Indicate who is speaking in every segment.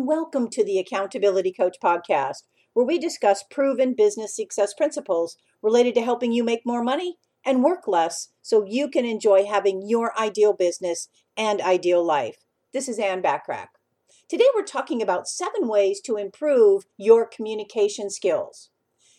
Speaker 1: and welcome to the Accountability Coach podcast, where we discuss proven business success principles related to helping you make more money and work less so you can enjoy having your ideal business and ideal life. This is Ann Bachrach. Today we're talking about seven ways to improve your communication skills.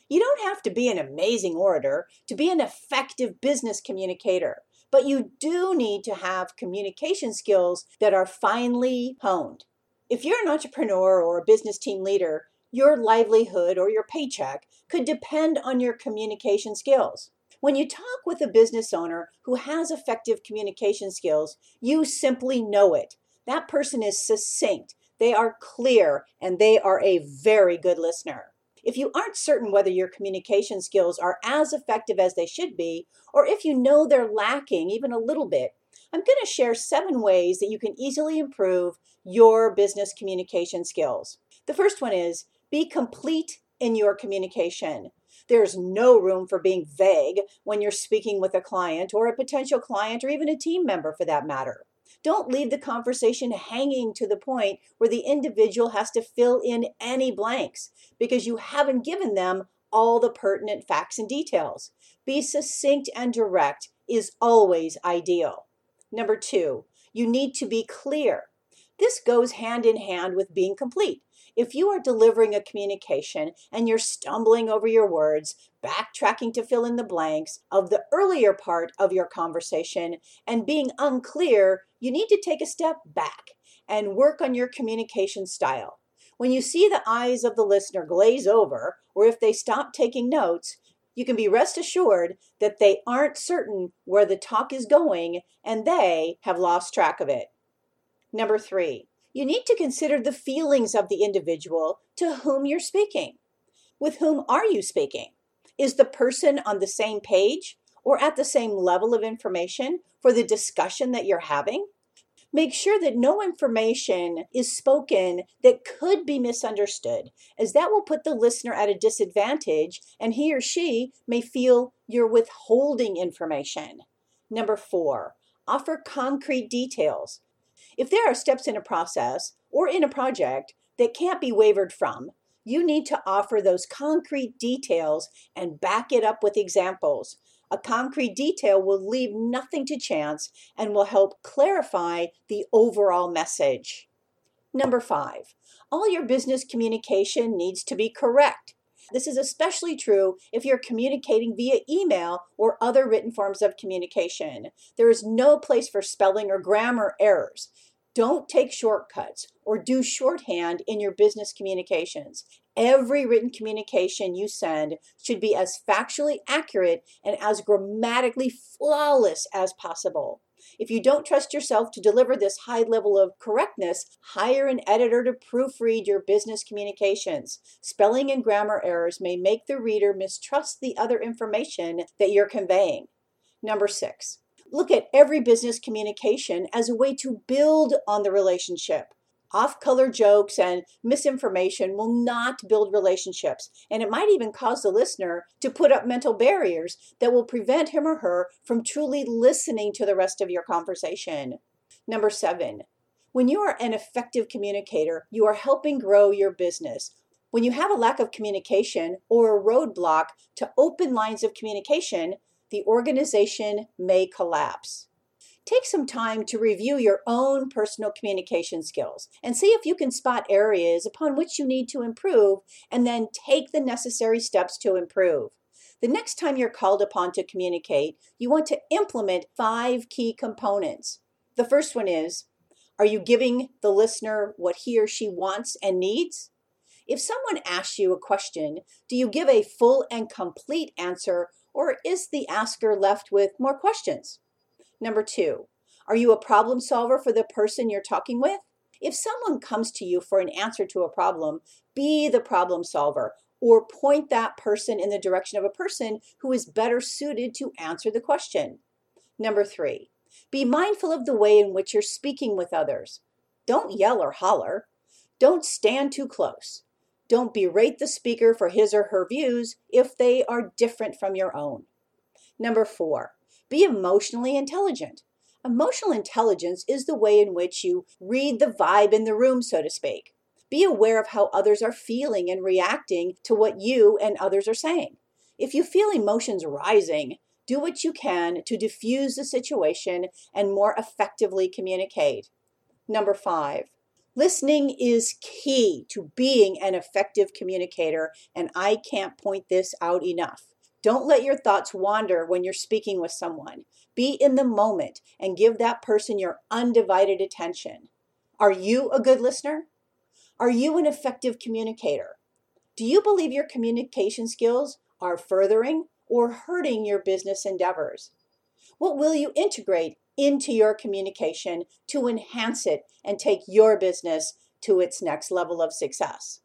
Speaker 1: You don't have to be an amazing orator to be an effective business communicator, but you do need to have communication skills that are finely honed. If you're an entrepreneur or a business team leader, your livelihood or your paycheck could depend on your communication skills. When you talk with a business owner who has effective communication skills, you simply know it. That person is succinct, they are clear, and they are a very good listener. If you aren't certain whether your communication skills are as effective as they should be, or if you know they're lacking even a little bit, I'm going to share seven ways that you can easily improve your business communication skills. The first one is be complete in your communication. There's no room for being vague when you're speaking with a client or a potential client or even a team member for that matter. Don't leave the conversation hanging to the point where the individual has to fill in any blanks because you haven't given them all the pertinent facts and details. Be succinct and direct is always ideal. Number two, you need to be clear. This goes hand in hand with being complete. If you are delivering a communication and you're stumbling over your words, backtracking to fill in the blanks of the earlier part of your conversation, and being unclear, you need to take a step back and work on your communication style. When you see the eyes of the listener glaze over, or if they stop taking notes, you can be rest assured that they aren't certain where the talk is going and they have lost track of it. Number three, you need to consider the feelings of the individual to whom you're speaking. With whom are you speaking? Is the person on the same page or at the same level of information for the discussion that you're having? Make sure that no information is spoken that could be misunderstood, as that will put the listener at a disadvantage and he or she may feel you're withholding information. Number four, offer concrete details. If there are steps in a process or in a project that can't be wavered from, you need to offer those concrete details and back it up with examples. A concrete detail will leave nothing to chance and will help clarify the overall message. Number five, all your business communication needs to be correct. This is especially true if you're communicating via email or other written forms of communication. There is no place for spelling or grammar errors. Don't take shortcuts or do shorthand in your business communications. Every written communication you send should be as factually accurate and as grammatically flawless as possible. If you don't trust yourself to deliver this high level of correctness, hire an editor to proofread your business communications. Spelling and grammar errors may make the reader mistrust the other information that you're conveying. Number six, look at every business communication as a way to build on the relationship. Off color jokes and misinformation will not build relationships, and it might even cause the listener to put up mental barriers that will prevent him or her from truly listening to the rest of your conversation. Number seven, when you are an effective communicator, you are helping grow your business. When you have a lack of communication or a roadblock to open lines of communication, the organization may collapse take some time to review your own personal communication skills and see if you can spot areas upon which you need to improve and then take the necessary steps to improve. The next time you're called upon to communicate, you want to implement five key components. The first one is Are you giving the listener what he or she wants and needs? If someone asks you a question, do you give a full and complete answer, or is the asker left with more questions? Number two, are you a problem solver for the person you're talking with? If someone comes to you for an answer to a problem, be the problem solver or point that person in the direction of a person who is better suited to answer the question. Number three, be mindful of the way in which you're speaking with others. Don't yell or holler. Don't stand too close. Don't berate the speaker for his or her views if they are different from your own. Number four, be emotionally intelligent. Emotional intelligence is the way in which you read the vibe in the room, so to speak. Be aware of how others are feeling and reacting to what you and others are saying. If you feel emotions rising, do what you can to diffuse the situation and more effectively communicate. Number five, listening is key to being an effective communicator, and I can't point this out enough. Don't let your thoughts wander when you're speaking with someone. Be in the moment and give that person your undivided attention. Are you a good listener? Are you an effective communicator? Do you believe your communication skills are furthering or hurting your business endeavors? What will you integrate into your communication to enhance it and take your business to its next level of success?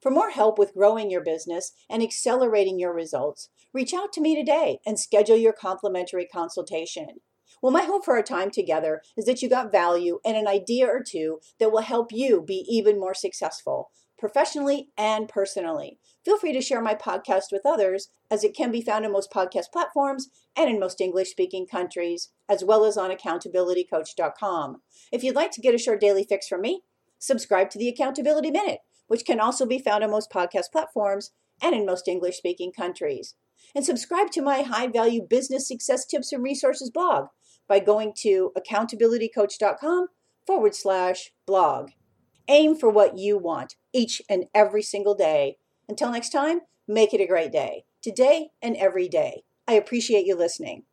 Speaker 1: For more help with growing your business and accelerating your results, reach out to me today and schedule your complimentary consultation. Well, my hope for our time together is that you got value and an idea or two that will help you be even more successful, professionally and personally. Feel free to share my podcast with others, as it can be found on most podcast platforms and in most English speaking countries, as well as on accountabilitycoach.com. If you'd like to get a short daily fix from me, subscribe to the Accountability Minute, which can also be found on most podcast platforms and in most English speaking countries. And subscribe to my high value business success tips and resources blog by going to accountabilitycoach.com forward slash blog. Aim for what you want each and every single day. Until next time, make it a great day, today and every day. I appreciate you listening.